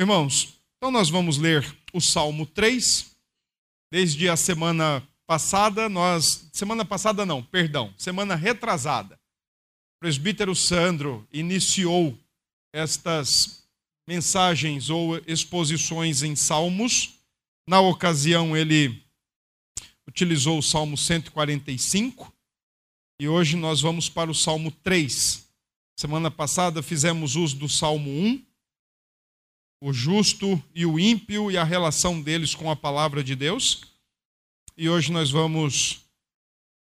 Irmãos, então nós vamos ler o Salmo 3. Desde a semana passada, nós. Semana passada não, perdão, semana retrasada. O presbítero Sandro iniciou estas mensagens ou exposições em Salmos. Na ocasião, ele utilizou o Salmo 145 e hoje nós vamos para o Salmo 3. Semana passada fizemos uso do Salmo 1, o justo e o ímpio e a relação deles com a palavra de Deus. E hoje nós vamos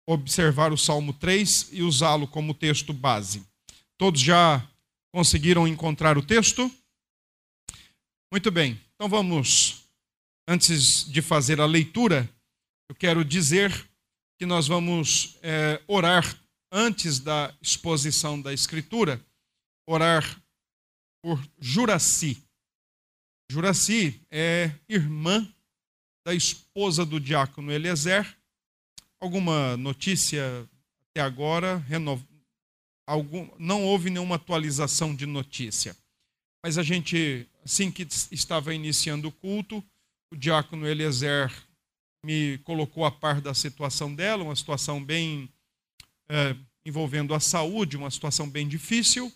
observar o Salmo 3 e usá-lo como texto base. Todos já conseguiram encontrar o texto? Muito bem, então vamos, antes de fazer a leitura, eu quero dizer que nós vamos é, orar antes da exposição da Escritura, orar por Juraci. Juraci é irmã da esposa do diácono Eliezer. Alguma notícia até agora? Algum... Não houve nenhuma atualização de notícia. Mas a gente, assim que estava iniciando o culto, o diácono Eliezer me colocou a par da situação dela, uma situação bem é, envolvendo a saúde, uma situação bem difícil.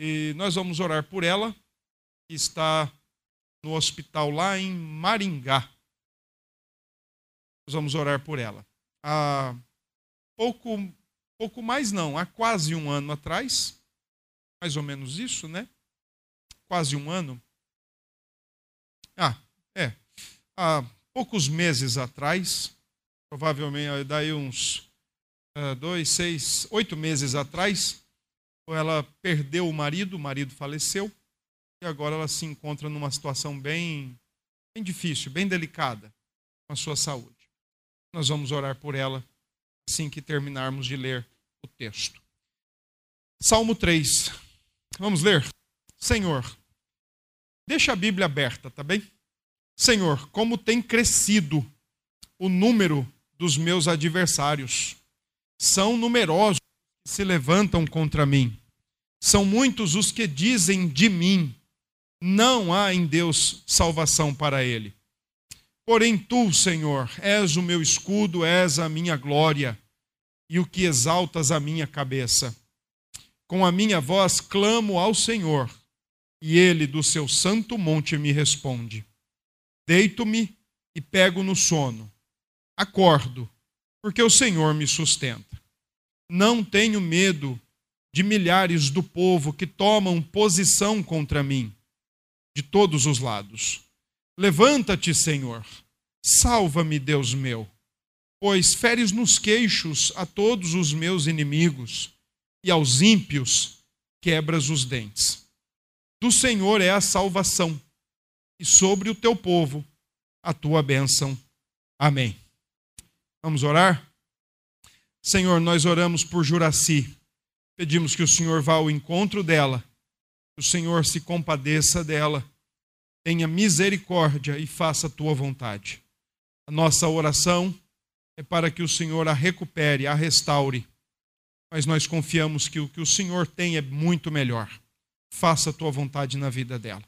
E nós vamos orar por ela, que está no hospital lá em Maringá. Nós vamos orar por ela. Há pouco, pouco mais não, há quase um ano atrás, mais ou menos isso, né? Quase um ano. Ah, é. Há poucos meses atrás, provavelmente daí uns uh, dois, seis, oito meses atrás, ela perdeu o marido, o marido faleceu, e agora ela se encontra numa situação bem, bem difícil, bem delicada com a sua saúde. Nós vamos orar por ela assim que terminarmos de ler o texto. Salmo 3. Vamos ler? Senhor, deixa a Bíblia aberta, tá bem? Senhor, como tem crescido o número dos meus adversários. São numerosos os que se levantam contra mim. São muitos os que dizem de mim: não há em Deus salvação para ele. Porém, tu, Senhor, és o meu escudo, és a minha glória e o que exaltas a minha cabeça. Com a minha voz clamo ao Senhor, e ele do seu santo monte me responde. Deito-me e pego no sono. Acordo, porque o Senhor me sustenta. Não tenho medo de milhares do povo que tomam posição contra mim, de todos os lados. Levanta-te, Senhor. Salva-me, Deus meu, pois feres nos queixos a todos os meus inimigos e aos ímpios quebras os dentes. Do Senhor é a salvação e sobre o teu povo a tua bênção. Amém. Vamos orar? Senhor, nós oramos por Juraci. Pedimos que o Senhor vá ao encontro dela, o Senhor se compadeça dela, tenha misericórdia e faça a tua vontade. A nossa oração é para que o Senhor a recupere, a restaure. Mas nós confiamos que o que o Senhor tem é muito melhor. Faça a tua vontade na vida dela.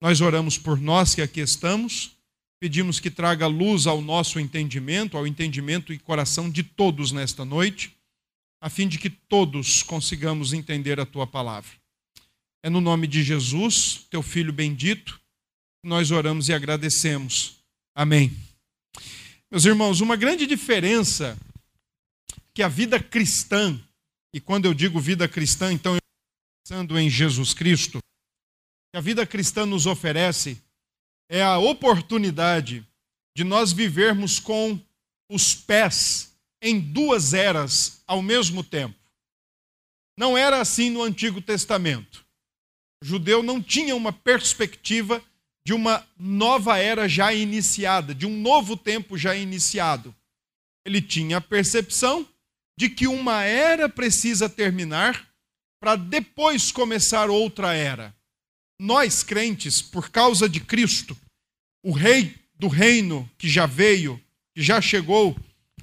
Nós oramos por nós que aqui estamos, pedimos que traga luz ao nosso entendimento, ao entendimento e coração de todos nesta noite, a fim de que todos consigamos entender a tua palavra. É no nome de Jesus, teu filho bendito, que nós oramos e agradecemos. Amém. Meus irmãos, uma grande diferença que a vida cristã, e quando eu digo vida cristã, então eu estou pensando em Jesus Cristo, que a vida cristã nos oferece é a oportunidade de nós vivermos com os pés em duas eras ao mesmo tempo. Não era assim no Antigo Testamento. Judeu não tinha uma perspectiva de uma nova era já iniciada, de um novo tempo já iniciado. Ele tinha a percepção de que uma era precisa terminar para depois começar outra era nós crentes, por causa de Cristo, o Rei do reino que já veio, que já chegou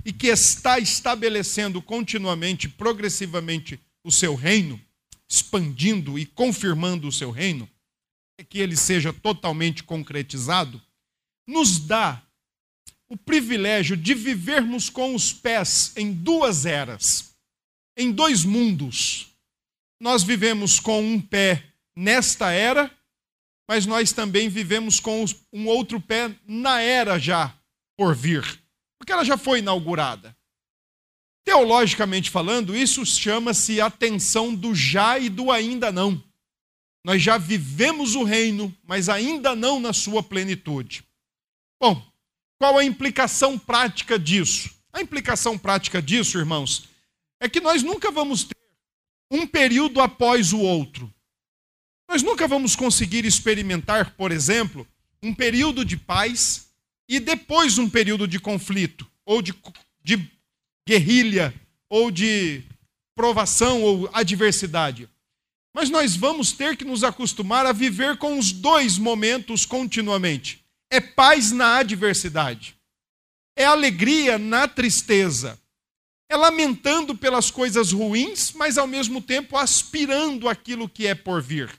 e que está estabelecendo continuamente, progressivamente o seu reino, expandindo e confirmando o seu reino, que ele seja totalmente concretizado, nos dá o privilégio de vivermos com os pés em duas eras, em dois mundos. Nós vivemos com um pé nesta era, mas nós também vivemos com um outro pé na era já por vir, porque ela já foi inaugurada. Teologicamente falando, isso chama-se a tensão do já e do ainda não. Nós já vivemos o reino, mas ainda não na sua plenitude. Bom, qual a implicação prática disso? A implicação prática disso, irmãos, é que nós nunca vamos ter um período após o outro. Nós nunca vamos conseguir experimentar, por exemplo, um período de paz e depois um período de conflito, ou de, de guerrilha, ou de provação ou adversidade. Mas nós vamos ter que nos acostumar a viver com os dois momentos continuamente. É paz na adversidade, é alegria na tristeza, é lamentando pelas coisas ruins, mas ao mesmo tempo aspirando aquilo que é por vir.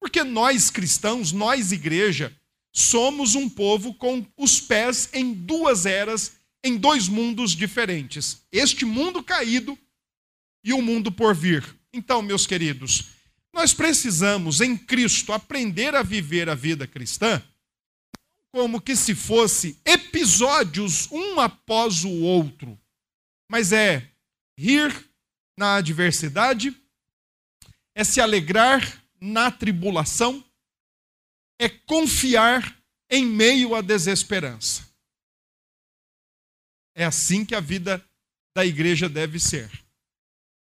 Porque nós cristãos, nós igreja, somos um povo com os pés em duas eras, em dois mundos diferentes. Este mundo caído e o mundo por vir. Então, meus queridos, nós precisamos, em Cristo, aprender a viver a vida cristã como que se fosse episódios um após o outro, mas é rir na adversidade, é se alegrar na tribulação, é confiar em meio à desesperança. É assim que a vida da igreja deve ser.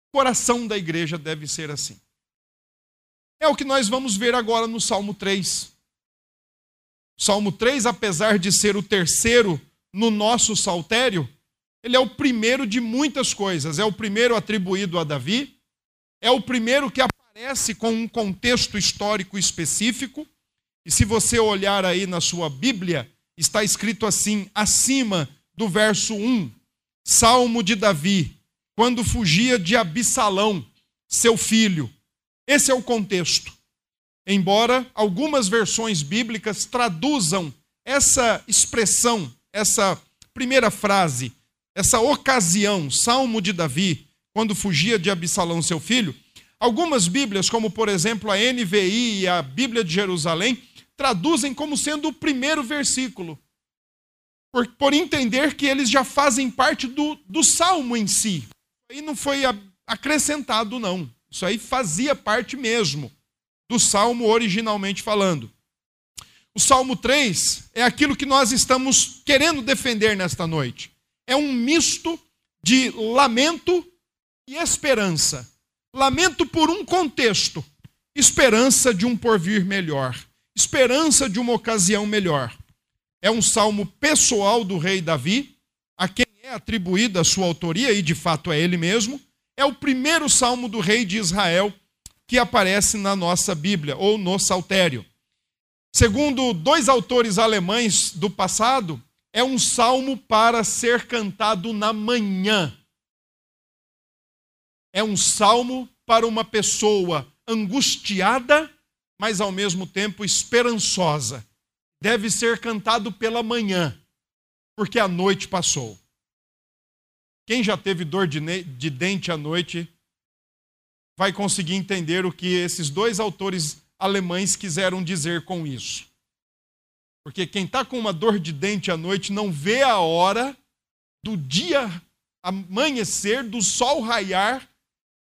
O coração da igreja deve ser assim. É o que nós vamos ver agora no Salmo 3. Salmo 3, apesar de ser o terceiro no nosso saltério, ele é o primeiro de muitas coisas. É o primeiro atribuído a Davi, é o primeiro que aparece com um contexto histórico específico. E se você olhar aí na sua Bíblia, está escrito assim, acima do verso 1, Salmo de Davi, quando fugia de Absalão, seu filho. Esse é o contexto. Embora algumas versões bíblicas traduzam essa expressão, essa primeira frase, essa ocasião, Salmo de Davi, quando fugia de Absalão, seu filho, algumas Bíblias, como por exemplo a NVI e a Bíblia de Jerusalém, traduzem como sendo o primeiro versículo. Por, por entender que eles já fazem parte do, do salmo em si. Aí não foi acrescentado, não. Isso aí fazia parte mesmo do salmo originalmente falando. O salmo 3 é aquilo que nós estamos querendo defender nesta noite. É um misto de lamento e esperança. Lamento por um contexto, esperança de um porvir melhor, esperança de uma ocasião melhor. É um salmo pessoal do rei Davi, a quem é atribuída a sua autoria, e de fato é ele mesmo é o primeiro salmo do rei de Israel que aparece na nossa Bíblia, ou no Saltério. Segundo dois autores alemães do passado, é um salmo para ser cantado na manhã. É um salmo para uma pessoa angustiada, mas ao mesmo tempo esperançosa. Deve ser cantado pela manhã, porque a noite passou. Quem já teve dor de, de dente à noite vai conseguir entender o que esses dois autores alemães quiseram dizer com isso. Porque quem está com uma dor de dente à noite não vê a hora do dia amanhecer, do sol raiar,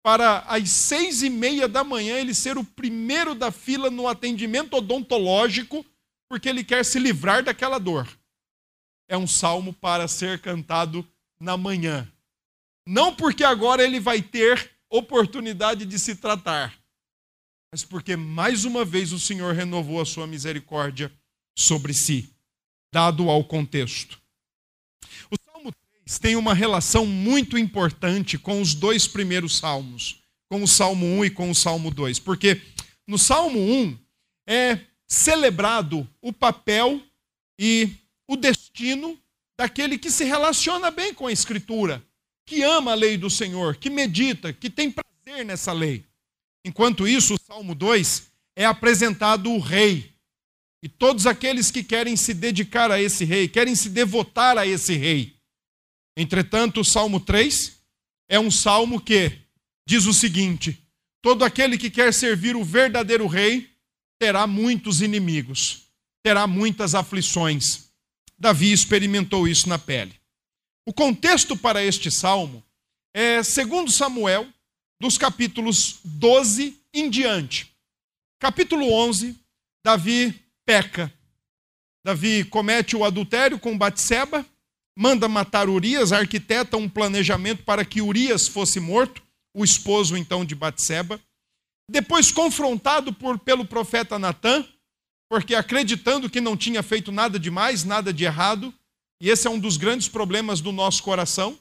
para às seis e meia da manhã ele ser o primeiro da fila no atendimento odontológico, porque ele quer se livrar daquela dor. É um salmo para ser cantado na manhã. Não porque agora ele vai ter oportunidade de se tratar, mas porque mais uma vez o Senhor renovou a sua misericórdia sobre si, dado ao contexto. O Salmo 3 tem uma relação muito importante com os dois primeiros salmos, com o Salmo 1 e com o Salmo 2, porque no Salmo 1 é celebrado o papel e o destino daquele que se relaciona bem com a Escritura que ama a lei do Senhor, que medita, que tem prazer nessa lei. Enquanto isso, o Salmo 2 é apresentado o rei. E todos aqueles que querem se dedicar a esse rei, querem se devotar a esse rei. Entretanto, o Salmo 3 é um salmo que diz o seguinte: todo aquele que quer servir o verdadeiro rei terá muitos inimigos, terá muitas aflições. Davi experimentou isso na pele. O contexto para este salmo é, segundo Samuel, dos capítulos 12 em diante. Capítulo 11, Davi peca. Davi comete o adultério com Batseba, manda matar Urias, arquiteta um planejamento para que Urias fosse morto, o esposo então de Batseba. Depois confrontado por, pelo profeta Natã, porque acreditando que não tinha feito nada de mais, nada de errado, e esse é um dos grandes problemas do nosso coração,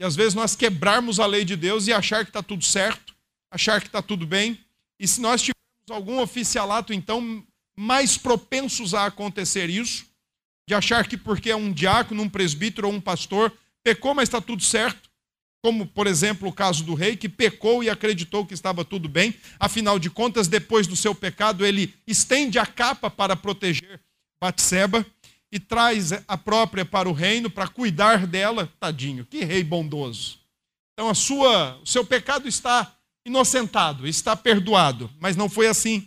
e às vezes nós quebrarmos a lei de Deus e achar que está tudo certo, achar que está tudo bem, e se nós tivermos algum oficialato, então, mais propensos a acontecer isso, de achar que porque é um diácono, um presbítero ou um pastor, pecou, mas está tudo certo, como, por exemplo, o caso do rei, que pecou e acreditou que estava tudo bem, afinal de contas, depois do seu pecado, ele estende a capa para proteger Batseba e traz a própria para o reino para cuidar dela, tadinho, que rei bondoso. Então a sua, o seu pecado está inocentado, está perdoado, mas não foi assim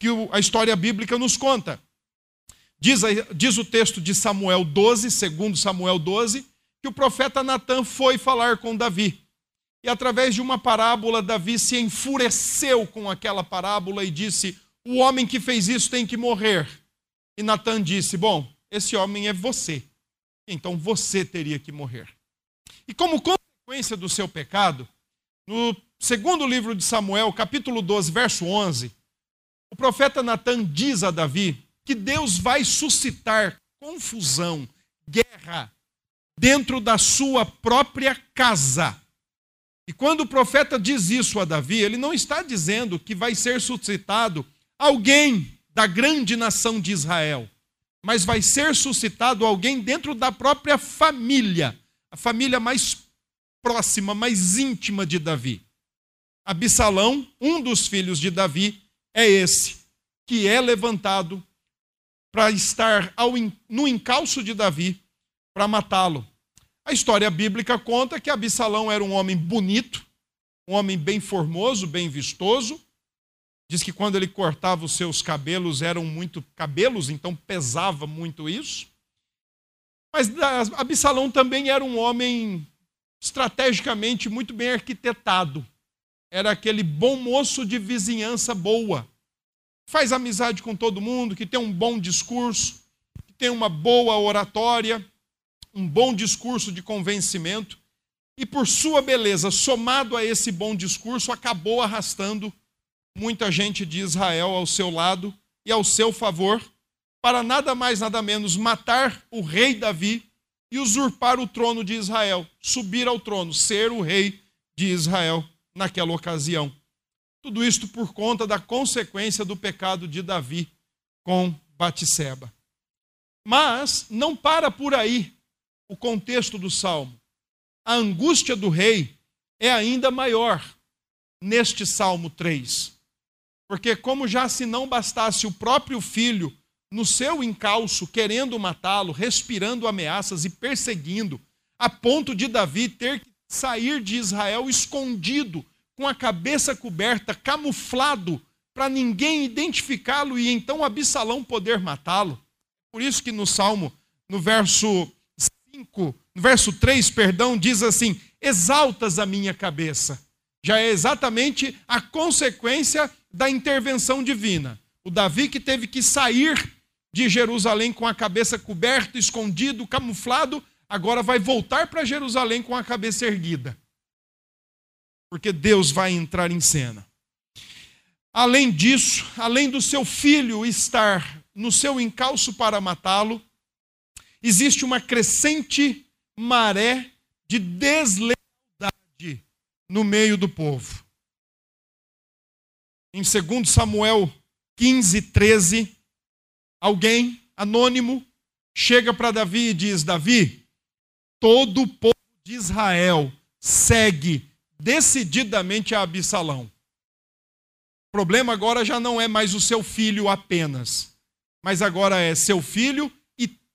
que a história bíblica nos conta. Diz, diz o texto de Samuel 12, segundo Samuel 12, que o profeta Natan foi falar com Davi. E através de uma parábola, Davi se enfureceu com aquela parábola e disse: O homem que fez isso tem que morrer. E Natan disse: Bom, esse homem é você. Então você teria que morrer. E como consequência do seu pecado, no segundo livro de Samuel, capítulo 12, verso 11, o profeta Natan diz a Davi que Deus vai suscitar confusão, guerra, dentro da sua própria casa. E quando o profeta diz isso a Davi, ele não está dizendo que vai ser suscitado alguém da grande nação de Israel mas vai ser suscitado alguém dentro da própria família, a família mais próxima, mais íntima de Davi. Absalão, um dos filhos de Davi, é esse, que é levantado para estar ao, no encalço de Davi para matá-lo. A história bíblica conta que Absalão era um homem bonito, um homem bem formoso, bem vistoso, Diz que quando ele cortava os seus cabelos eram muito cabelos, então pesava muito isso. Mas Absalão também era um homem estrategicamente muito bem arquitetado. Era aquele bom moço de vizinhança boa. Faz amizade com todo mundo, que tem um bom discurso, que tem uma boa oratória, um bom discurso de convencimento. E por sua beleza, somado a esse bom discurso, acabou arrastando muita gente de Israel ao seu lado e ao seu favor, para nada mais, nada menos matar o rei Davi e usurpar o trono de Israel, subir ao trono, ser o rei de Israel naquela ocasião. Tudo isto por conta da consequência do pecado de Davi com Batseba. Mas não para por aí o contexto do salmo. A angústia do rei é ainda maior neste salmo 3. Porque, como já se não bastasse o próprio filho no seu encalço, querendo matá-lo, respirando ameaças e perseguindo, a ponto de Davi ter que sair de Israel escondido, com a cabeça coberta, camuflado, para ninguém identificá-lo e então Absalão poder matá-lo. Por isso que no Salmo, no verso 5, no verso 3, perdão, diz assim: Exaltas a minha cabeça. Já é exatamente a consequência da intervenção divina. O Davi que teve que sair de Jerusalém com a cabeça coberta, escondido, camuflado, agora vai voltar para Jerusalém com a cabeça erguida. Porque Deus vai entrar em cena. Além disso, além do seu filho estar no seu encalço para matá-lo, existe uma crescente maré de deslealdade no meio do povo em 2 Samuel 15, 13, alguém anônimo chega para Davi e diz: Davi, todo o povo de Israel segue decididamente a Absalão. O problema agora já não é mais o seu filho apenas, mas agora é seu filho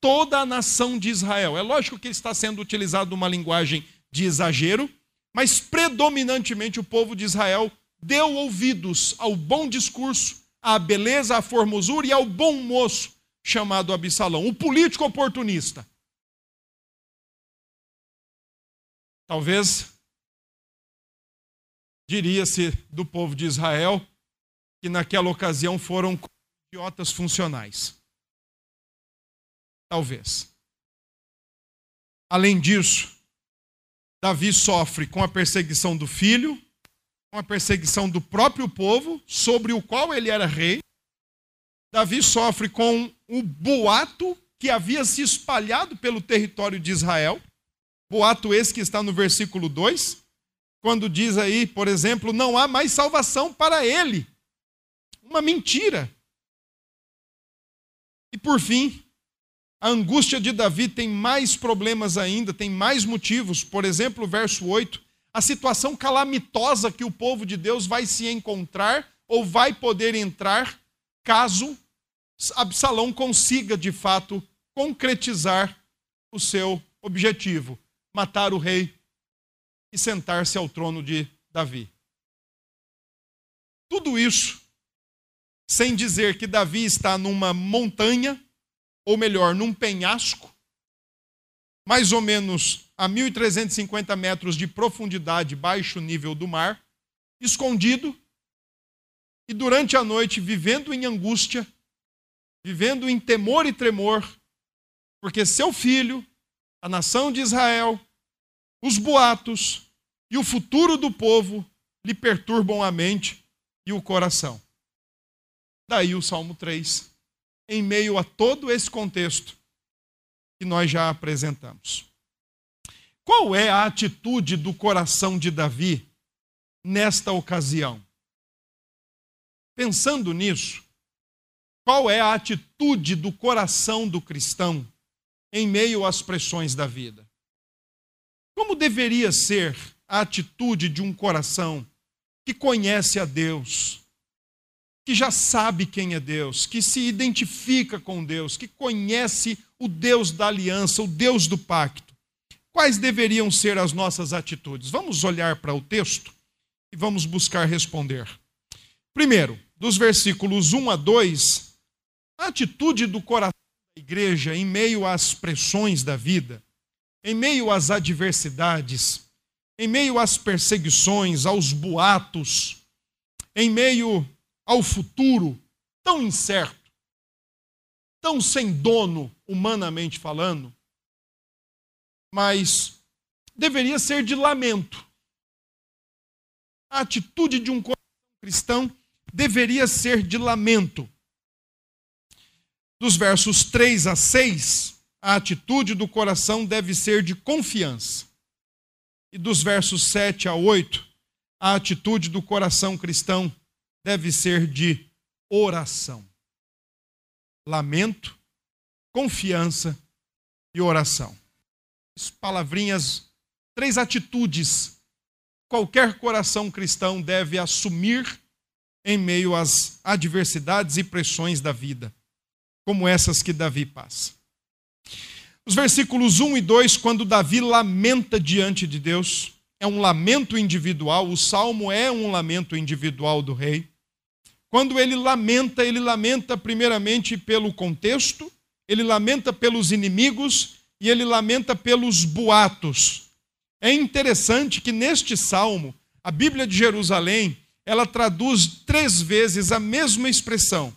toda a nação de Israel. É lógico que está sendo utilizado uma linguagem de exagero, mas predominantemente o povo de Israel deu ouvidos ao bom discurso, à beleza, à formosura e ao bom moço chamado Absalão, o político oportunista. Talvez diria-se do povo de Israel que naquela ocasião foram idiotas funcionais. Talvez. Além disso, Davi sofre com a perseguição do filho, com a perseguição do próprio povo, sobre o qual ele era rei. Davi sofre com o boato que havia se espalhado pelo território de Israel. Boato esse que está no versículo 2, quando diz aí, por exemplo, não há mais salvação para ele. Uma mentira. E por fim, a angústia de Davi tem mais problemas ainda, tem mais motivos. Por exemplo, verso 8, a situação calamitosa que o povo de Deus vai se encontrar ou vai poder entrar caso Absalão consiga de fato concretizar o seu objetivo, matar o rei e sentar-se ao trono de Davi. Tudo isso sem dizer que Davi está numa montanha, ou melhor, num penhasco, mais ou menos a 1.350 metros de profundidade, baixo nível do mar, escondido, e durante a noite vivendo em angústia, vivendo em temor e tremor, porque seu filho, a nação de Israel, os boatos e o futuro do povo lhe perturbam a mente e o coração. Daí o Salmo 3, em meio a todo esse contexto que nós já apresentamos. Qual é a atitude do coração de Davi nesta ocasião? Pensando nisso, qual é a atitude do coração do cristão em meio às pressões da vida? Como deveria ser a atitude de um coração que conhece a Deus, que já sabe quem é Deus, que se identifica com Deus, que conhece o Deus da aliança, o Deus do pacto? Quais deveriam ser as nossas atitudes? Vamos olhar para o texto e vamos buscar responder. Primeiro, dos versículos 1 a 2, a atitude do coração da igreja em meio às pressões da vida, em meio às adversidades, em meio às perseguições, aos boatos, em meio ao futuro tão incerto, tão sem dono, humanamente falando, mas deveria ser de lamento. A atitude de um cristão deveria ser de lamento dos versos 3 a 6, a atitude do coração deve ser de confiança. E dos versos 7 a 8, a atitude do coração cristão deve ser de oração. Lamento, confiança e oração. As palavrinhas, três atitudes qualquer coração cristão deve assumir em meio às adversidades e pressões da vida como essas que Davi passa. Os versículos 1 e 2, quando Davi lamenta diante de Deus, é um lamento individual, o salmo é um lamento individual do rei. Quando ele lamenta, ele lamenta primeiramente pelo contexto, ele lamenta pelos inimigos e ele lamenta pelos boatos. É interessante que neste salmo, a Bíblia de Jerusalém, ela traduz três vezes a mesma expressão.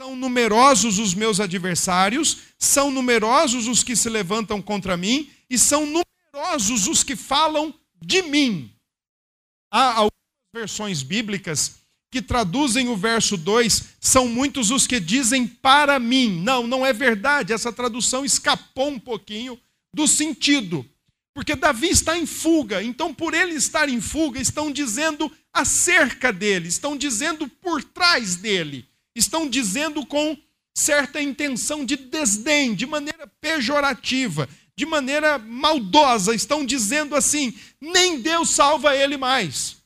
São numerosos os meus adversários, são numerosos os que se levantam contra mim, e são numerosos os que falam de mim. Há algumas versões bíblicas que traduzem o verso 2, são muitos os que dizem para mim. Não, não é verdade, essa tradução escapou um pouquinho do sentido. Porque Davi está em fuga, então por ele estar em fuga, estão dizendo acerca dele, estão dizendo por trás dele estão dizendo com certa intenção de desdém, de maneira pejorativa, de maneira maldosa, estão dizendo assim: nem Deus salva ele mais.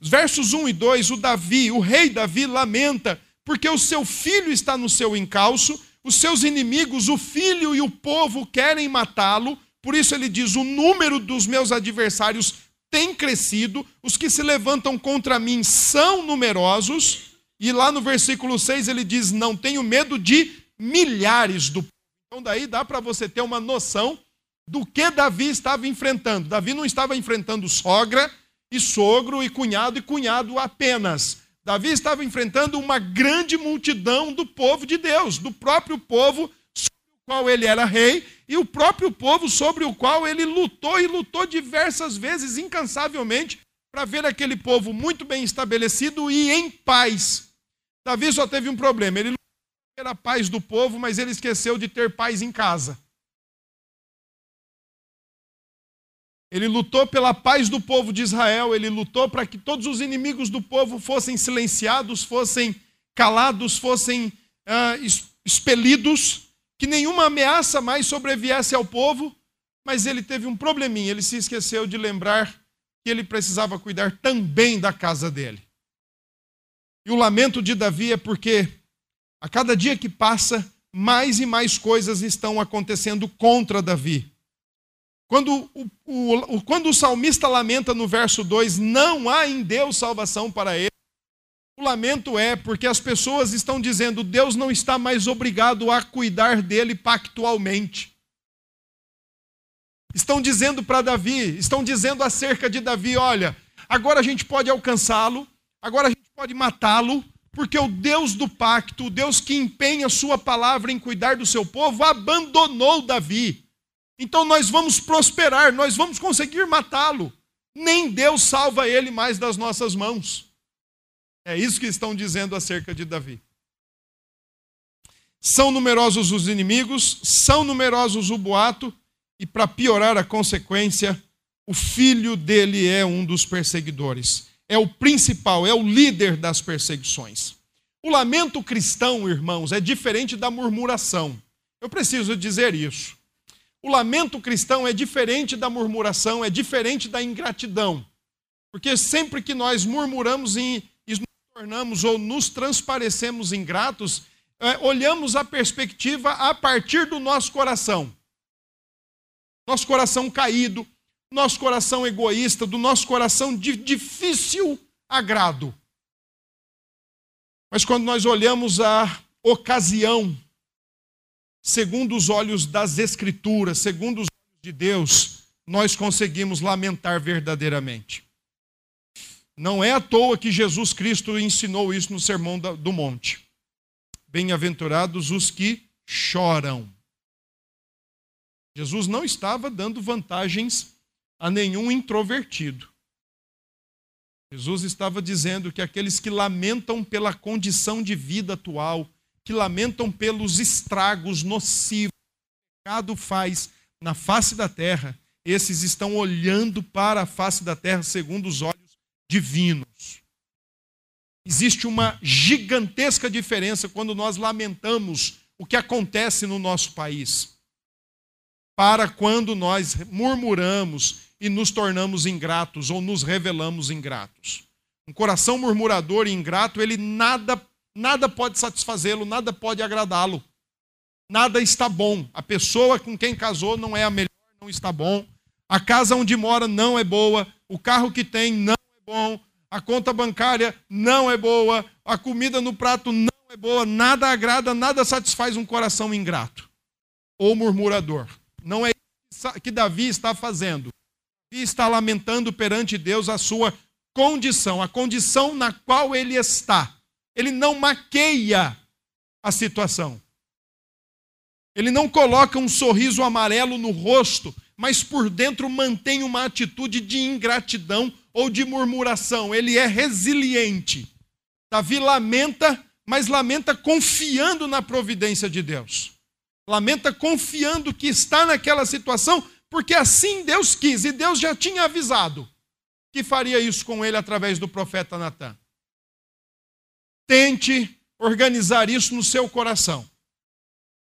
Versos 1 e 2, o Davi, o rei Davi, lamenta porque o seu filho está no seu encalço, os seus inimigos, o filho e o povo querem matá-lo, por isso ele diz: o número dos meus adversários tem crescido, os que se levantam contra mim são numerosos. E lá no versículo 6 ele diz: Não tenho medo de milhares do. Então, daí dá para você ter uma noção do que Davi estava enfrentando. Davi não estava enfrentando sogra e sogro e cunhado e cunhado apenas. Davi estava enfrentando uma grande multidão do povo de Deus, do próprio povo sobre o qual ele era rei e o próprio povo sobre o qual ele lutou e lutou diversas vezes, incansavelmente, para ver aquele povo muito bem estabelecido e em paz. Davi só teve um problema: ele lutou pela paz do povo, mas ele esqueceu de ter paz em casa. Ele lutou pela paz do povo de Israel, ele lutou para que todos os inimigos do povo fossem silenciados, fossem calados, fossem uh, expelidos que nenhuma ameaça mais sobreviesse ao povo, mas ele teve um probleminha, ele se esqueceu de lembrar que ele precisava cuidar também da casa dele. E o lamento de Davi é porque a cada dia que passa, mais e mais coisas estão acontecendo contra Davi. Quando o, o, quando o salmista lamenta no verso 2, não há em Deus salvação para ele, o lamento é porque as pessoas estão dizendo Deus não está mais obrigado a cuidar dele pactualmente. Estão dizendo para Davi, estão dizendo acerca de Davi: olha, agora a gente pode alcançá-lo, agora a gente pode matá-lo, porque o Deus do pacto, o Deus que empenha sua palavra em cuidar do seu povo, abandonou Davi. Então nós vamos prosperar, nós vamos conseguir matá-lo. Nem Deus salva ele mais das nossas mãos. É isso que estão dizendo acerca de Davi. São numerosos os inimigos, são numerosos o boato, e para piorar a consequência, o filho dele é um dos perseguidores. É o principal, é o líder das perseguições. O lamento cristão, irmãos, é diferente da murmuração. Eu preciso dizer isso. O lamento cristão é diferente da murmuração, é diferente da ingratidão. Porque sempre que nós murmuramos em tornamos ou nos transparecemos ingratos, é, olhamos a perspectiva a partir do nosso coração. Nosso coração caído, nosso coração egoísta, do nosso coração de difícil agrado. Mas quando nós olhamos a ocasião, segundo os olhos das Escrituras, segundo os olhos de Deus, nós conseguimos lamentar verdadeiramente. Não é à toa que Jesus Cristo ensinou isso no Sermão do Monte. Bem-aventurados os que choram. Jesus não estava dando vantagens a nenhum introvertido. Jesus estava dizendo que aqueles que lamentam pela condição de vida atual, que lamentam pelos estragos nocivos que o pecado faz na face da terra, esses estão olhando para a face da terra segundo os olhos divinos. Existe uma gigantesca diferença quando nós lamentamos o que acontece no nosso país, para quando nós murmuramos e nos tornamos ingratos ou nos revelamos ingratos. Um coração murmurador e ingrato, ele nada nada pode satisfazê-lo, nada pode agradá-lo. Nada está bom. A pessoa com quem casou não é a melhor, não está bom. A casa onde mora não é boa, o carro que tem não bom, a conta bancária não é boa, a comida no prato não é boa, nada agrada, nada satisfaz um coração ingrato ou murmurador. Não é isso que Davi está fazendo. Davi está lamentando perante Deus a sua condição, a condição na qual ele está. Ele não maqueia a situação. Ele não coloca um sorriso amarelo no rosto, mas por dentro mantém uma atitude de ingratidão ou de murmuração, ele é resiliente. Davi lamenta, mas lamenta confiando na providência de Deus. Lamenta confiando que está naquela situação, porque assim Deus quis, e Deus já tinha avisado que faria isso com ele através do profeta Natan. Tente organizar isso no seu coração.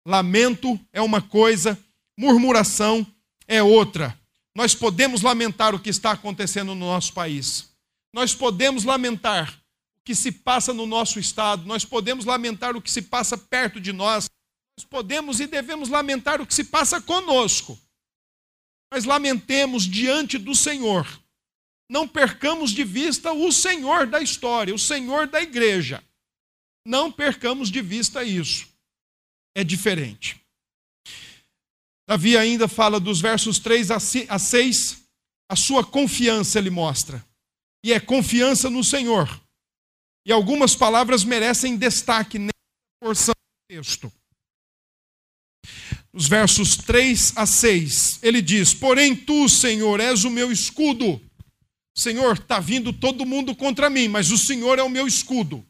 Lamento é uma coisa, murmuração é outra. Nós podemos lamentar o que está acontecendo no nosso país. Nós podemos lamentar o que se passa no nosso estado, nós podemos lamentar o que se passa perto de nós, nós podemos e devemos lamentar o que se passa conosco. Mas lamentemos diante do Senhor. Não percamos de vista o Senhor da história, o Senhor da igreja. Não percamos de vista isso. É diferente. Davi ainda fala dos versos 3 a 6, a sua confiança ele mostra. E é confiança no Senhor. E algumas palavras merecem destaque nessa porção do texto. Nos versos 3 a 6, ele diz: Porém, tu, Senhor, és o meu escudo. Senhor, está vindo todo mundo contra mim, mas o Senhor é o meu escudo.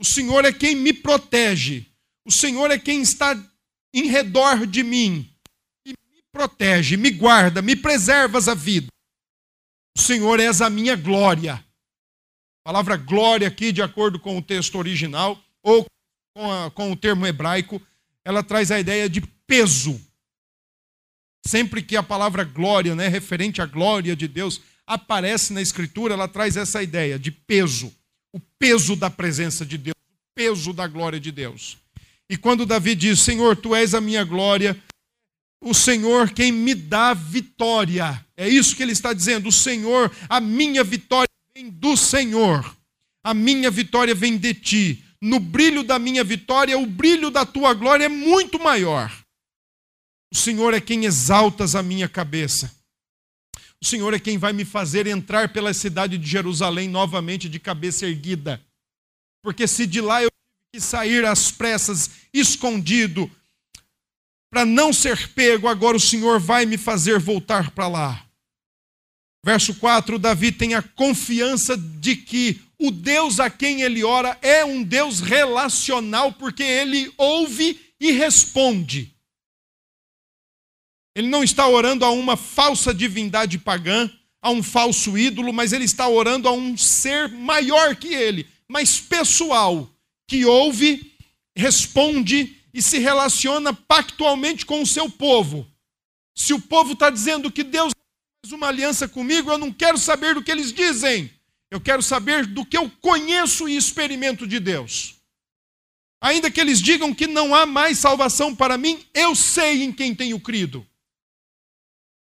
O Senhor é quem me protege. O Senhor é quem está em redor de mim e me protege, me guarda, me preservas a vida. O Senhor és a minha glória. A palavra glória aqui, de acordo com o texto original, ou com, a, com o termo hebraico, ela traz a ideia de peso. Sempre que a palavra glória, né, referente à glória de Deus, aparece na Escritura, ela traz essa ideia de peso o peso da presença de Deus, o peso da glória de Deus. E quando Davi diz: Senhor, tu és a minha glória, o Senhor quem me dá vitória. É isso que ele está dizendo. O Senhor, a minha vitória vem do Senhor. A minha vitória vem de ti. No brilho da minha vitória, o brilho da tua glória é muito maior. O Senhor é quem exaltas a minha cabeça. O Senhor é quem vai me fazer entrar pela cidade de Jerusalém novamente de cabeça erguida. Porque se de lá eu tive que sair às pressas, escondido, para não ser pego, agora o Senhor vai me fazer voltar para lá. Verso 4: Davi tem a confiança de que o Deus a quem ele ora é um Deus relacional, porque ele ouve e responde. Ele não está orando a uma falsa divindade pagã, a um falso ídolo, mas ele está orando a um ser maior que ele, mais pessoal, que ouve, responde e se relaciona pactualmente com o seu povo. Se o povo está dizendo que Deus faz uma aliança comigo, eu não quero saber do que eles dizem. Eu quero saber do que eu conheço e experimento de Deus. Ainda que eles digam que não há mais salvação para mim, eu sei em quem tenho crido.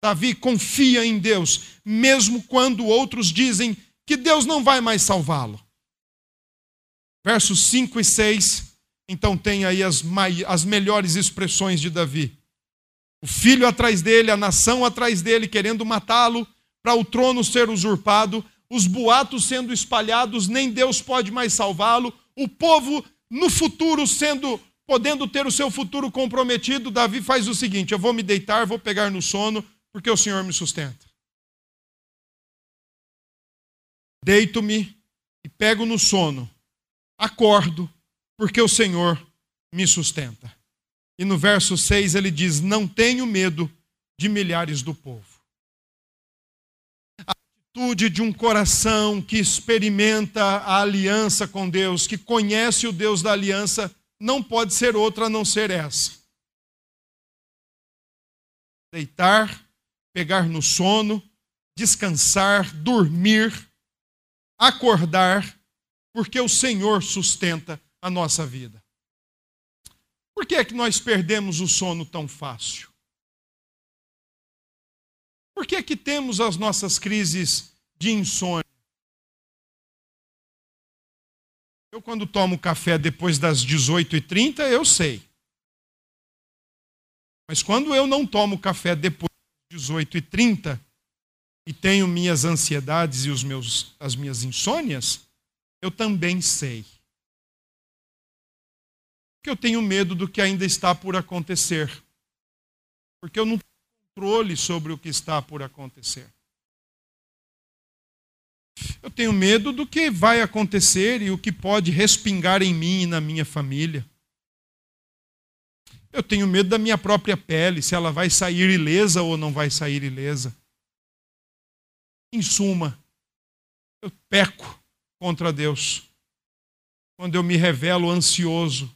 Davi confia em Deus, mesmo quando outros dizem que Deus não vai mais salvá-lo. Versos 5 e 6, então tem aí as, as melhores expressões de Davi. O filho atrás dele, a nação atrás dele, querendo matá-lo, para o trono ser usurpado, os boatos sendo espalhados, nem Deus pode mais salvá-lo, o povo no futuro sendo podendo ter o seu futuro comprometido, Davi faz o seguinte: eu vou me deitar, vou pegar no sono, porque o Senhor me sustenta. Deito-me e pego no sono, acordo, porque o Senhor me sustenta. E no verso 6 ele diz: Não tenho medo de milhares do povo. A atitude de um coração que experimenta a aliança com Deus, que conhece o Deus da aliança, não pode ser outra a não ser essa. Deitar pegar no sono, descansar, dormir, acordar, porque o Senhor sustenta a nossa vida. Por que é que nós perdemos o sono tão fácil? Por que é que temos as nossas crises de insônia? Eu, quando tomo café depois das 18h30, eu sei. Mas quando eu não tomo café depois 18 e 30 e tenho minhas ansiedades e os meus, as minhas insônias, eu também sei. Porque eu tenho medo do que ainda está por acontecer. Porque eu não tenho controle sobre o que está por acontecer. Eu tenho medo do que vai acontecer e o que pode respingar em mim e na minha família. Eu tenho medo da minha própria pele, se ela vai sair ilesa ou não vai sair ilesa. Em suma, eu peco contra Deus quando eu me revelo ansioso,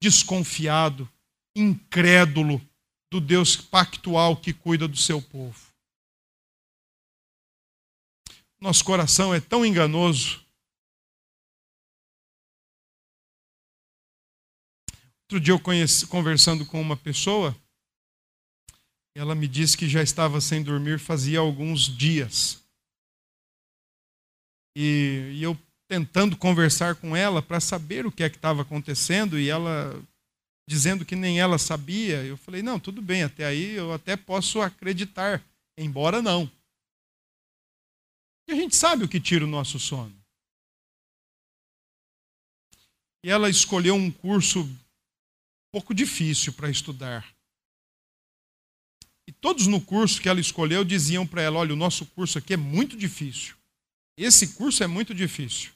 desconfiado, incrédulo do Deus pactual que cuida do seu povo. Nosso coração é tão enganoso. Outro dia eu conheci, conversando com uma pessoa, ela me disse que já estava sem dormir fazia alguns dias. E, e eu tentando conversar com ela para saber o que é que estava acontecendo e ela dizendo que nem ela sabia. Eu falei: "Não, tudo bem, até aí eu até posso acreditar, embora não". E a gente sabe o que tira o nosso sono. E ela escolheu um curso pouco difícil para estudar. E todos no curso que ela escolheu diziam para ela: olha, o nosso curso aqui é muito difícil. Esse curso é muito difícil.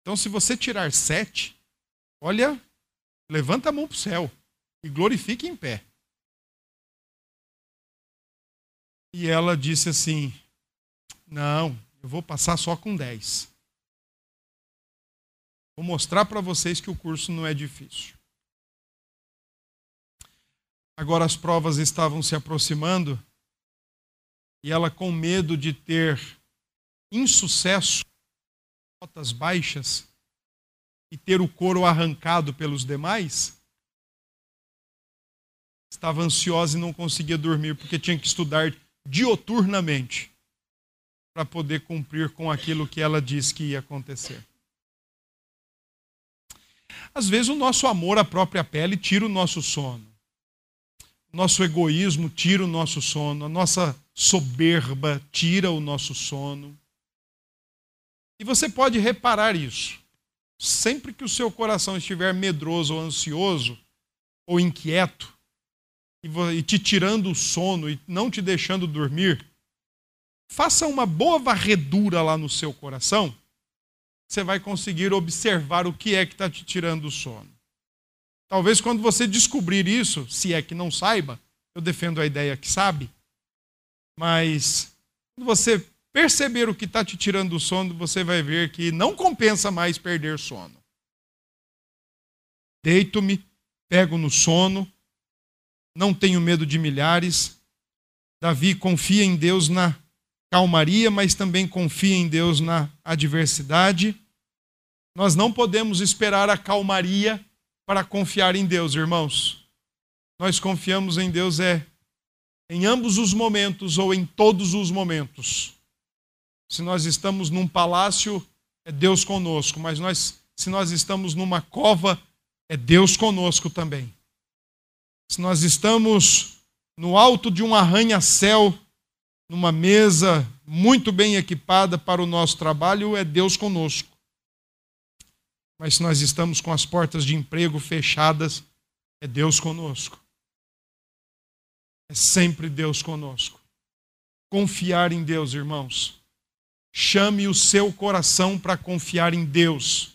Então, se você tirar sete, olha, levanta a mão para o céu e glorifique em pé. E ela disse assim: Não, eu vou passar só com dez. Vou mostrar para vocês que o curso não é difícil. Agora as provas estavam se aproximando e ela, com medo de ter insucesso, notas baixas e ter o couro arrancado pelos demais, estava ansiosa e não conseguia dormir porque tinha que estudar dioturnamente para poder cumprir com aquilo que ela disse que ia acontecer. Às vezes o nosso amor à própria pele tira o nosso sono. Nosso egoísmo tira o nosso sono, a nossa soberba tira o nosso sono. E você pode reparar isso. Sempre que o seu coração estiver medroso ou ansioso ou inquieto, e te tirando o sono e não te deixando dormir, faça uma boa varredura lá no seu coração, você vai conseguir observar o que é que está te tirando o sono. Talvez quando você descobrir isso, se é que não saiba, eu defendo a ideia que sabe, mas quando você perceber o que está te tirando do sono, você vai ver que não compensa mais perder sono. Deito-me, pego no sono, não tenho medo de milhares. Davi confia em Deus na calmaria, mas também confia em Deus na adversidade. Nós não podemos esperar a calmaria para confiar em Deus, irmãos. Nós confiamos em Deus é em ambos os momentos ou em todos os momentos. Se nós estamos num palácio, é Deus conosco, mas nós, se nós estamos numa cova, é Deus conosco também. Se nós estamos no alto de um arranha-céu, numa mesa muito bem equipada para o nosso trabalho, é Deus conosco. Mas se nós estamos com as portas de emprego fechadas, é Deus conosco. É sempre Deus conosco. Confiar em Deus, irmãos, Chame o seu coração para confiar em Deus.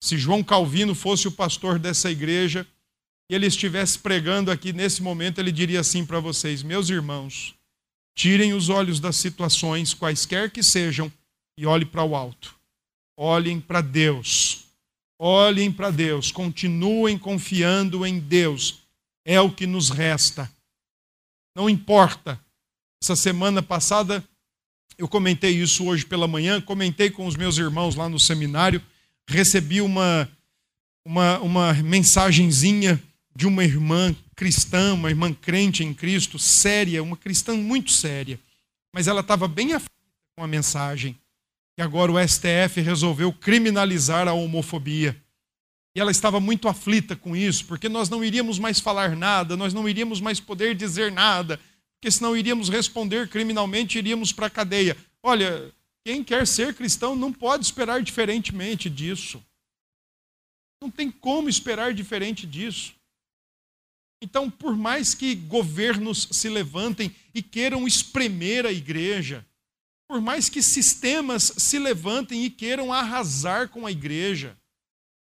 Se João Calvino fosse o pastor dessa igreja e ele estivesse pregando aqui nesse momento, ele diria assim para vocês: Meus irmãos, tirem os olhos das situações, quaisquer que sejam, e olhem para o alto. Olhem para Deus. Olhem para Deus. Continuem confiando em Deus. É o que nos resta. Não importa. Essa semana passada eu comentei isso hoje pela manhã, comentei com os meus irmãos lá no seminário, recebi uma, uma, uma mensagenzinha de uma irmã cristã, uma irmã crente em Cristo, séria, uma cristã muito séria. Mas ela estava bem aflita com a mensagem. Que agora o STF resolveu criminalizar a homofobia. E ela estava muito aflita com isso, porque nós não iríamos mais falar nada, nós não iríamos mais poder dizer nada, porque senão iríamos responder criminalmente, iríamos para a cadeia. Olha, quem quer ser cristão não pode esperar diferentemente disso. Não tem como esperar diferente disso. Então, por mais que governos se levantem e queiram espremer a igreja, por mais que sistemas se levantem e queiram arrasar com a igreja,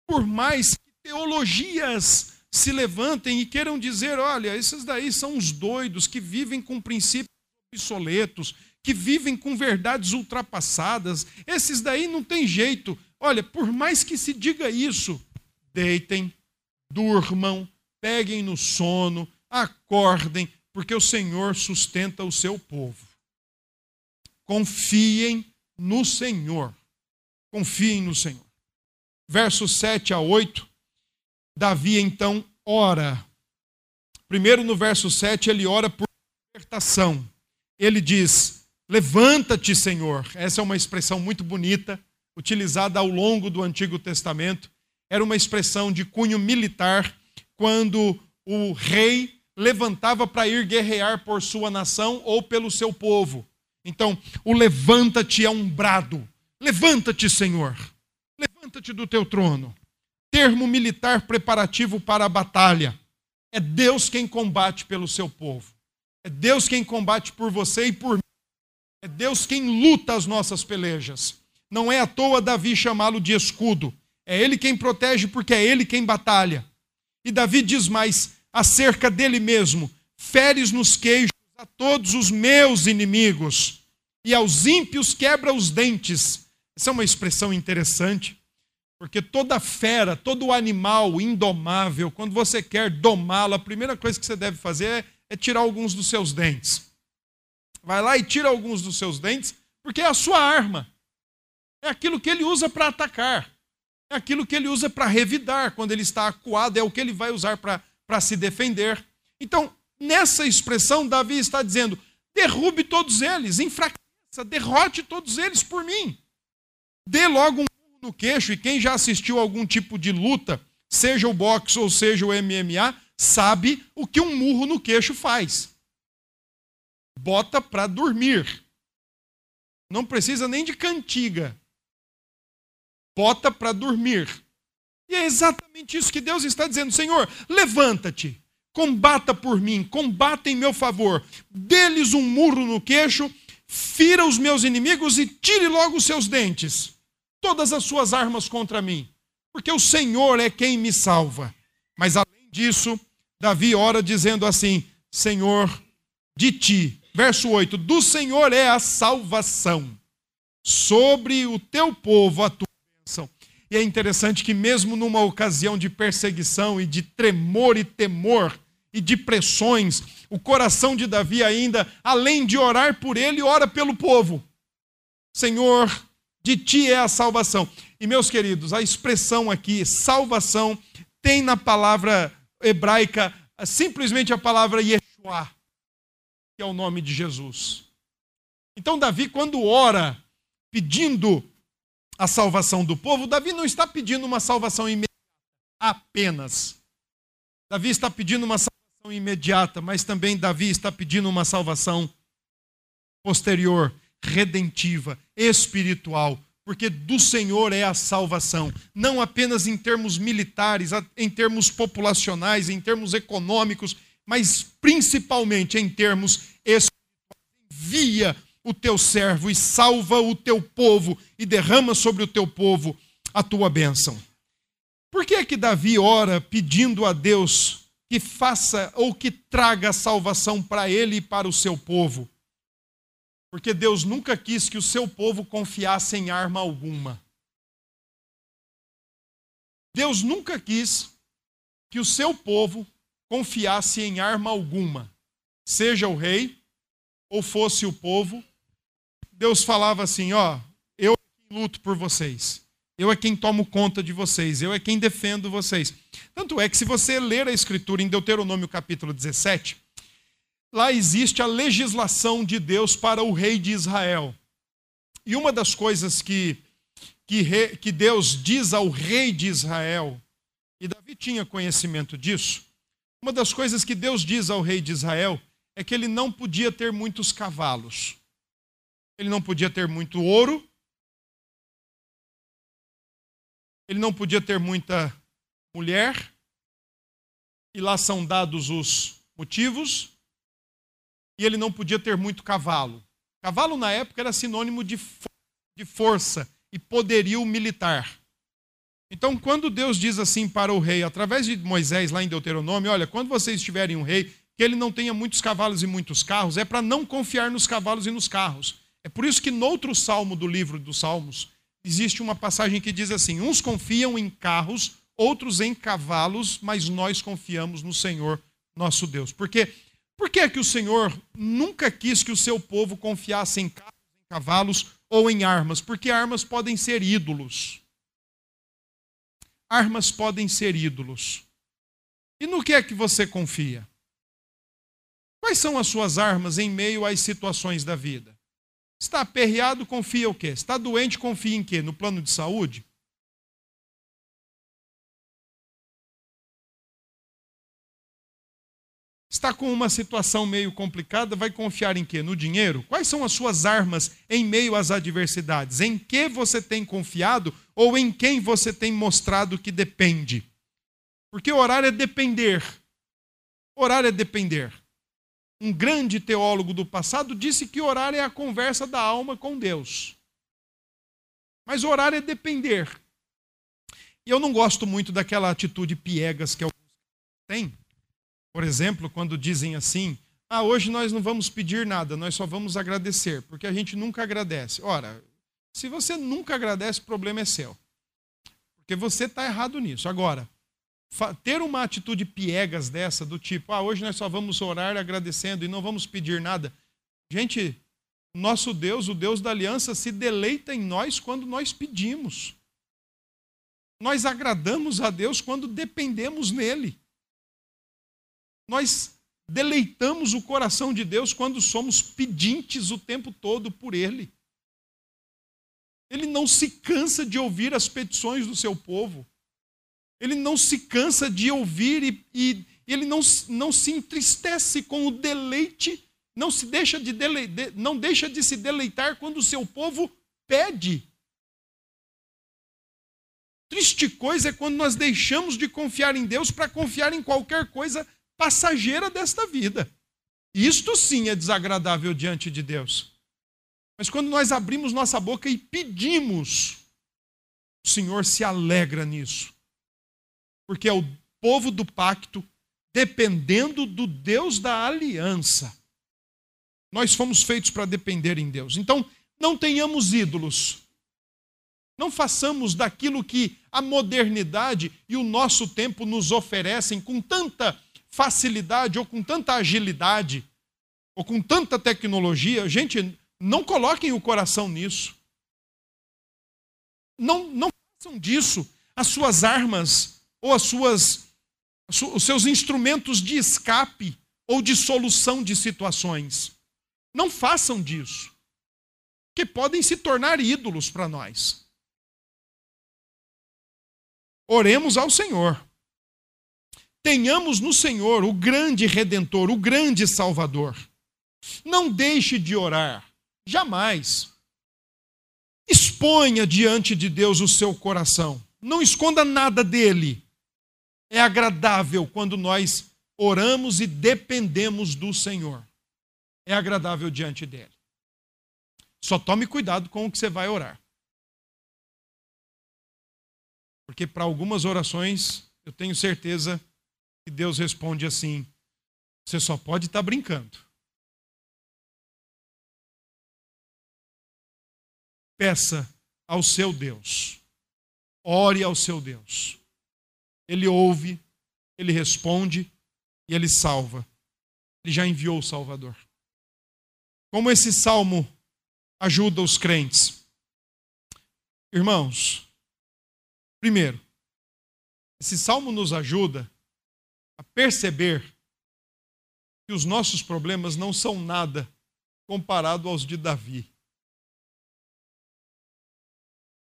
por mais que teologias se levantem e queiram dizer: olha, esses daí são os doidos que vivem com princípios obsoletos, que vivem com verdades ultrapassadas, esses daí não tem jeito. Olha, por mais que se diga isso, deitem, durmam, peguem no sono, acordem, porque o Senhor sustenta o seu povo. Confiem no Senhor. Confiem no Senhor. Versos 7 a 8, Davi então ora. Primeiro no verso 7, ele ora por libertação. Ele diz: Levanta-te, Senhor. Essa é uma expressão muito bonita, utilizada ao longo do Antigo Testamento. Era uma expressão de cunho militar, quando o rei levantava para ir guerrear por sua nação ou pelo seu povo. Então, o levanta-te é um brado. Levanta-te, Senhor. Levanta-te do teu trono. Termo militar preparativo para a batalha. É Deus quem combate pelo seu povo. É Deus quem combate por você e por mim. É Deus quem luta as nossas pelejas. Não é à toa Davi chamá-lo de escudo. É ele quem protege porque é ele quem batalha. E Davi diz mais acerca dele mesmo: feres nos queixos a todos os meus inimigos e aos ímpios quebra os dentes. Essa é uma expressão interessante, porque toda fera, todo animal indomável, quando você quer domá-lo, a primeira coisa que você deve fazer é, é tirar alguns dos seus dentes. Vai lá e tira alguns dos seus dentes, porque é a sua arma. É aquilo que ele usa para atacar. É aquilo que ele usa para revidar. Quando ele está acuado, é o que ele vai usar para se defender. Então, nessa expressão, Davi está dizendo: derrube todos eles, enfraqueça, derrote todos eles por mim. Dê logo um no queixo, e quem já assistiu a algum tipo de luta, seja o boxe ou seja o MMA, sabe o que um murro no queixo faz. Bota para dormir. Não precisa nem de cantiga. Bota para dormir. E é exatamente isso que Deus está dizendo: Senhor, levanta-te, combata por mim, combata em meu favor, dê-lhes um murro no queixo, fira os meus inimigos e tire logo os seus dentes, todas as suas armas contra mim, porque o Senhor é quem me salva. Mas além disso, Davi ora dizendo assim: Senhor, de ti, verso 8: do Senhor é a salvação, sobre o teu povo a tua bênção. E é interessante que, mesmo numa ocasião de perseguição e de tremor e temor e de pressões, o coração de Davi ainda, além de orar por ele, ora pelo povo. Senhor, de ti é a salvação. E meus queridos, a expressão aqui, salvação, tem na palavra hebraica simplesmente a palavra Yeshua, que é o nome de Jesus. Então, Davi, quando ora pedindo a salvação do povo, Davi não está pedindo uma salvação imediata apenas. Davi está pedindo uma salvação imediata, mas também Davi está pedindo uma salvação posterior, redentiva, espiritual, porque do Senhor é a salvação, não apenas em termos militares, em termos populacionais, em termos econômicos, mas principalmente em termos espirituais. Envia o teu servo e salva o teu povo e derrama sobre o teu povo a tua bênção. Por que é que Davi ora pedindo a Deus que faça ou que traga salvação para ele e para o seu povo? Porque Deus nunca quis que o seu povo confiasse em arma alguma. Deus nunca quis que o seu povo confiasse em arma alguma, seja o rei ou fosse o povo Deus falava assim: ó, eu luto por vocês, eu é quem tomo conta de vocês, eu é quem defendo vocês. Tanto é que, se você ler a Escritura em Deuteronômio capítulo 17, lá existe a legislação de Deus para o rei de Israel. E uma das coisas que, que, que Deus diz ao rei de Israel, e Davi tinha conhecimento disso, uma das coisas que Deus diz ao rei de Israel é que ele não podia ter muitos cavalos ele não podia ter muito ouro, ele não podia ter muita mulher, e lá são dados os motivos, e ele não podia ter muito cavalo. Cavalo na época era sinônimo de, de força e poderio militar. Então, quando Deus diz assim para o rei, através de Moisés, lá em Deuteronômio: olha, quando vocês tiverem um rei, que ele não tenha muitos cavalos e muitos carros, é para não confiar nos cavalos e nos carros. É por isso que noutro salmo do livro dos Salmos existe uma passagem que diz assim: uns confiam em carros, outros em cavalos, mas nós confiamos no Senhor nosso Deus. Por quê? Por que, é que o Senhor nunca quis que o seu povo confiasse em carros, em cavalos ou em armas, porque armas podem ser ídolos. Armas podem ser ídolos. E no que é que você confia? Quais são as suas armas em meio às situações da vida? Está aperreado, confia o quê? Está doente, confia em quê? No plano de saúde? Está com uma situação meio complicada, vai confiar em quê? No dinheiro? Quais são as suas armas em meio às adversidades? Em que você tem confiado ou em quem você tem mostrado que depende? Porque orar é depender. Orar é depender. Um grande teólogo do passado disse que orar é a conversa da alma com Deus. Mas orar é depender. E eu não gosto muito daquela atitude piegas que alguns têm por exemplo, quando dizem assim: ah, hoje nós não vamos pedir nada, nós só vamos agradecer, porque a gente nunca agradece. Ora, se você nunca agradece, o problema é seu. Porque você está errado nisso. Agora, ter uma atitude piegas dessa, do tipo, ah, hoje nós só vamos orar agradecendo e não vamos pedir nada. Gente, nosso Deus, o Deus da aliança, se deleita em nós quando nós pedimos. Nós agradamos a Deus quando dependemos nele. Nós deleitamos o coração de Deus quando somos pedintes o tempo todo por Ele. Ele não se cansa de ouvir as petições do seu povo. Ele não se cansa de ouvir e, e ele não, não se entristece com o deleite, não se deixa de, dele, de não deixa de se deleitar quando o seu povo pede. Triste coisa é quando nós deixamos de confiar em Deus para confiar em qualquer coisa passageira desta vida. Isto sim é desagradável diante de Deus. Mas quando nós abrimos nossa boca e pedimos, o Senhor se alegra nisso. Porque é o povo do pacto dependendo do Deus da aliança. Nós fomos feitos para depender em Deus. Então, não tenhamos ídolos. Não façamos daquilo que a modernidade e o nosso tempo nos oferecem com tanta facilidade ou com tanta agilidade ou com tanta tecnologia, gente, não coloquem o coração nisso. Não, não façam disso as suas armas ou as suas, os seus instrumentos de escape ou de solução de situações. Não façam disso, que podem se tornar ídolos para nós. Oremos ao Senhor tenhamos no Senhor o grande redentor, o grande salvador. Não deixe de orar, jamais. Exponha diante de Deus o seu coração. Não esconda nada dele. É agradável quando nós oramos e dependemos do Senhor. É agradável diante dele. Só tome cuidado com o que você vai orar. Porque para algumas orações, eu tenho certeza e Deus responde assim: você só pode estar tá brincando. Peça ao seu Deus. Ore ao seu Deus. Ele ouve, ele responde e ele salva. Ele já enviou o Salvador. Como esse salmo ajuda os crentes? Irmãos, primeiro, esse salmo nos ajuda a perceber que os nossos problemas não são nada comparado aos de Davi.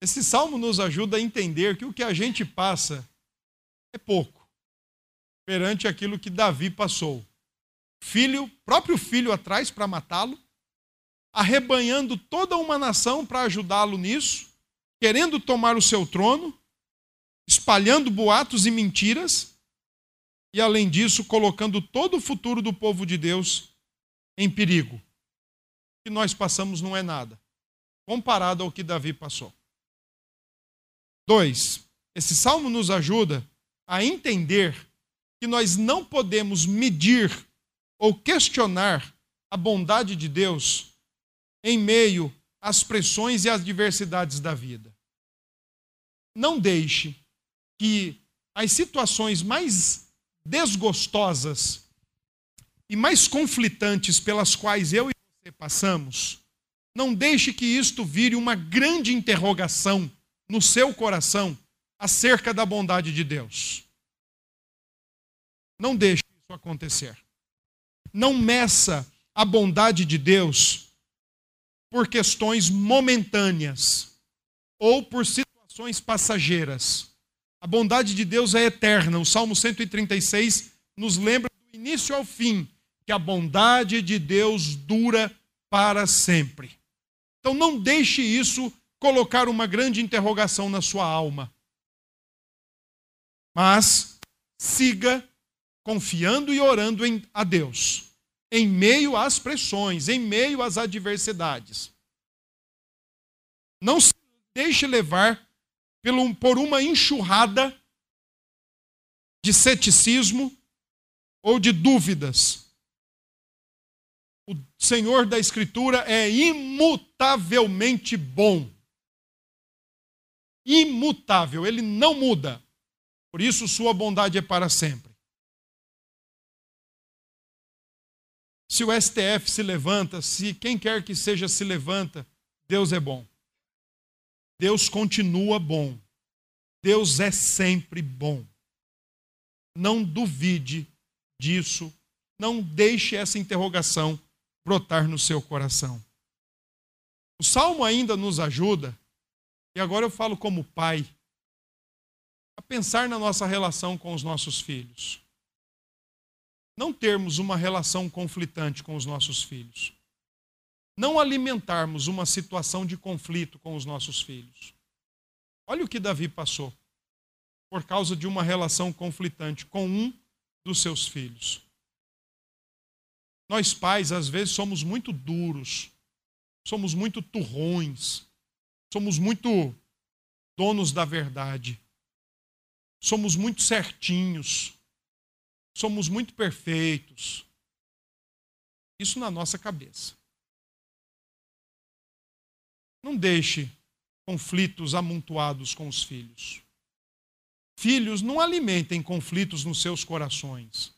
Esse salmo nos ajuda a entender que o que a gente passa é pouco perante aquilo que Davi passou. Filho, próprio filho atrás para matá-lo, arrebanhando toda uma nação para ajudá-lo nisso, querendo tomar o seu trono, espalhando boatos e mentiras e, além disso, colocando todo o futuro do povo de Deus em perigo. O que nós passamos não é nada, comparado ao que Davi passou. Dois, esse salmo nos ajuda a entender que nós não podemos medir ou questionar a bondade de Deus em meio às pressões e às diversidades da vida. Não deixe que as situações mais desgostosas e mais conflitantes pelas quais eu e você passamos Não deixe que isto vire uma grande interrogação no seu coração acerca da bondade de Deus. Não deixe isso acontecer. Não meça a bondade de Deus por questões momentâneas ou por situações passageiras. A bondade de Deus é eterna. O Salmo 136 nos lembra do início ao fim que a bondade de Deus dura para sempre. Então não deixe isso colocar uma grande interrogação na sua alma. Mas siga confiando e orando em, a Deus, em meio às pressões, em meio às adversidades. Não se deixe levar pelo, por uma enxurrada de ceticismo ou de dúvidas. O Senhor da Escritura é imutavelmente bom. Imutável, ele não muda. Por isso, sua bondade é para sempre. Se o STF se levanta, se quem quer que seja se levanta, Deus é bom. Deus continua bom. Deus é sempre bom. Não duvide disso. Não deixe essa interrogação brotar no seu coração. O salmo ainda nos ajuda, e agora eu falo como pai, a pensar na nossa relação com os nossos filhos. Não termos uma relação conflitante com os nossos filhos não alimentarmos uma situação de conflito com os nossos filhos. Olha o que Davi passou por causa de uma relação conflitante com um dos seus filhos. Nós pais, às vezes, somos muito duros, somos muito turrões, somos muito donos da verdade, somos muito certinhos, somos muito perfeitos. Isso na nossa cabeça. Não deixe conflitos amontoados com os filhos. Filhos, não alimentem conflitos nos seus corações.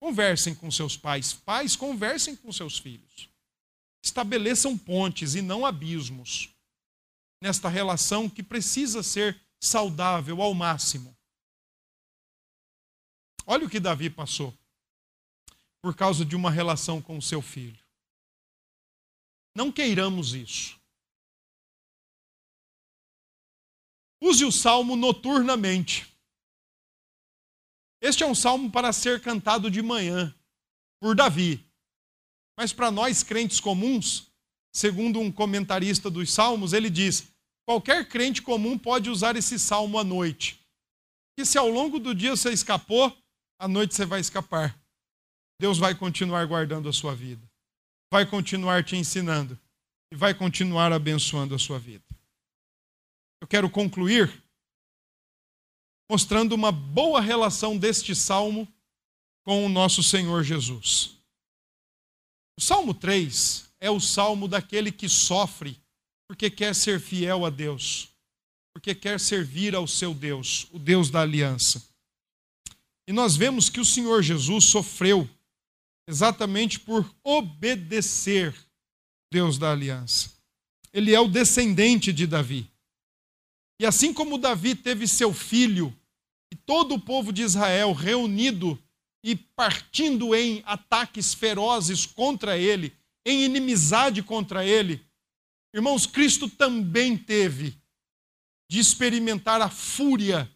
Conversem com seus pais. Pais, conversem com seus filhos. Estabeleçam pontes e não abismos nesta relação que precisa ser saudável ao máximo. Olha o que Davi passou por causa de uma relação com o seu filho. Não queiramos isso. Use o salmo noturnamente. Este é um salmo para ser cantado de manhã, por Davi. Mas para nós crentes comuns, segundo um comentarista dos salmos, ele diz: qualquer crente comum pode usar esse salmo à noite. E se ao longo do dia você escapou, à noite você vai escapar. Deus vai continuar guardando a sua vida, vai continuar te ensinando e vai continuar abençoando a sua vida eu quero concluir mostrando uma boa relação deste salmo com o nosso Senhor Jesus. O Salmo 3 é o salmo daquele que sofre porque quer ser fiel a Deus, porque quer servir ao seu Deus, o Deus da aliança. E nós vemos que o Senhor Jesus sofreu exatamente por obedecer Deus da aliança. Ele é o descendente de Davi. E assim como Davi teve seu filho e todo o povo de Israel reunido e partindo em ataques ferozes contra ele, em inimizade contra ele, irmãos, Cristo também teve de experimentar a fúria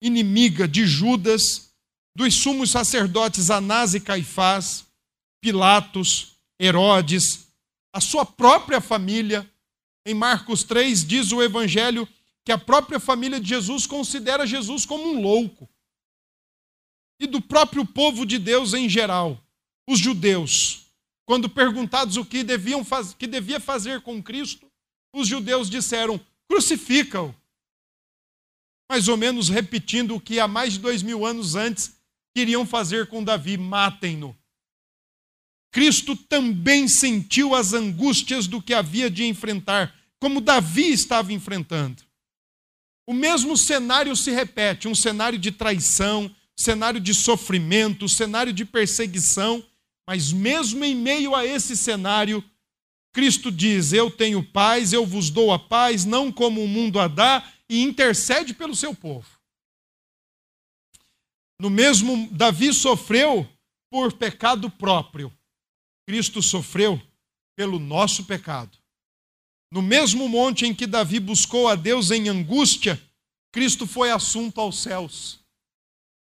inimiga de Judas, dos sumos sacerdotes Anás e Caifás, Pilatos, Herodes, a sua própria família. Em Marcos 3 diz o evangelho que a própria família de Jesus considera Jesus como um louco. E do próprio povo de Deus em geral, os judeus, quando perguntados o que deviam faz... que devia fazer com Cristo, os judeus disseram: crucifica-o. Mais ou menos repetindo o que há mais de dois mil anos antes queriam fazer com Davi: matem-no. Cristo também sentiu as angústias do que havia de enfrentar, como Davi estava enfrentando. O mesmo cenário se repete: um cenário de traição, cenário de sofrimento, cenário de perseguição, mas mesmo em meio a esse cenário, Cristo diz: Eu tenho paz, eu vos dou a paz, não como o mundo a dá, e intercede pelo seu povo. No mesmo, Davi sofreu por pecado próprio. Cristo sofreu pelo nosso pecado. No mesmo monte em que Davi buscou a Deus em angústia, Cristo foi assunto aos céus.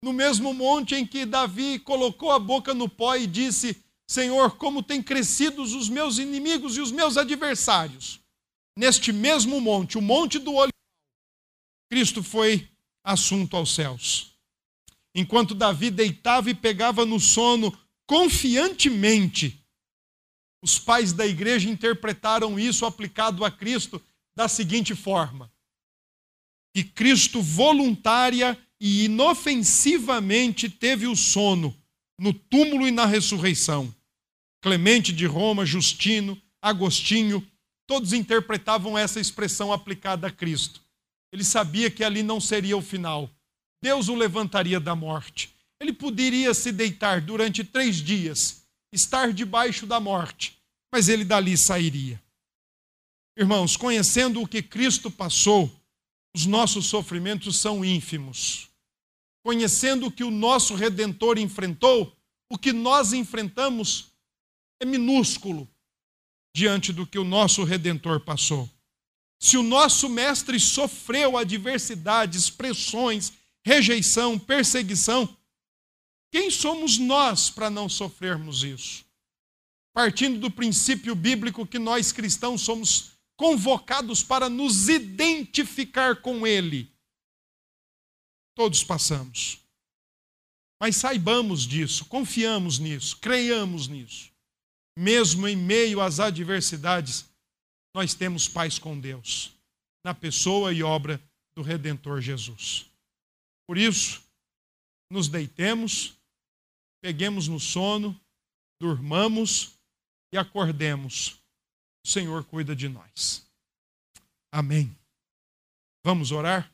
No mesmo monte em que Davi colocou a boca no pó e disse: Senhor, como têm crescido os meus inimigos e os meus adversários. Neste mesmo monte, o monte do Olival, Cristo foi assunto aos céus. Enquanto Davi deitava e pegava no sono confiantemente, os pais da igreja interpretaram isso aplicado a Cristo da seguinte forma: que Cristo voluntária e inofensivamente teve o sono no túmulo e na ressurreição. Clemente de Roma, Justino, Agostinho, todos interpretavam essa expressão aplicada a Cristo. Ele sabia que ali não seria o final. Deus o levantaria da morte. Ele poderia se deitar durante três dias, estar debaixo da morte, mas ele dali sairia. Irmãos, conhecendo o que Cristo passou, os nossos sofrimentos são ínfimos conhecendo o que o nosso redentor enfrentou, o que nós enfrentamos é minúsculo diante do que o nosso redentor passou. Se o nosso mestre sofreu adversidades, pressões, rejeição, perseguição, quem somos nós para não sofrermos isso? Partindo do princípio bíblico que nós cristãos somos convocados para nos identificar com Ele Todos passamos. Mas saibamos disso, confiamos nisso, creiamos nisso. Mesmo em meio às adversidades, nós temos paz com Deus, na pessoa e obra do Redentor Jesus. Por isso, nos deitemos, peguemos no sono, durmamos e acordemos. O Senhor cuida de nós. Amém. Vamos orar?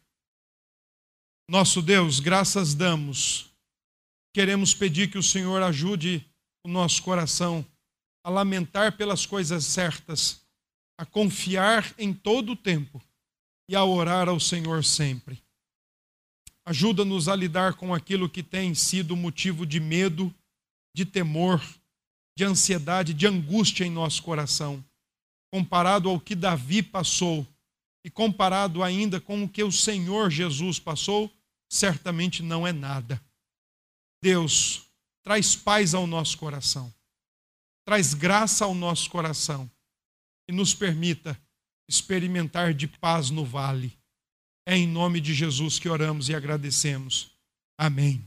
Nosso Deus, graças damos. Queremos pedir que o Senhor ajude o nosso coração a lamentar pelas coisas certas, a confiar em todo o tempo e a orar ao Senhor sempre. Ajuda-nos a lidar com aquilo que tem sido motivo de medo, de temor, de ansiedade, de angústia em nosso coração, comparado ao que Davi passou e comparado ainda com o que o Senhor Jesus passou certamente não é nada. Deus, traz paz ao nosso coração, traz graça ao nosso coração e nos permita experimentar de paz no vale. É em nome de Jesus que oramos e agradecemos. Amém.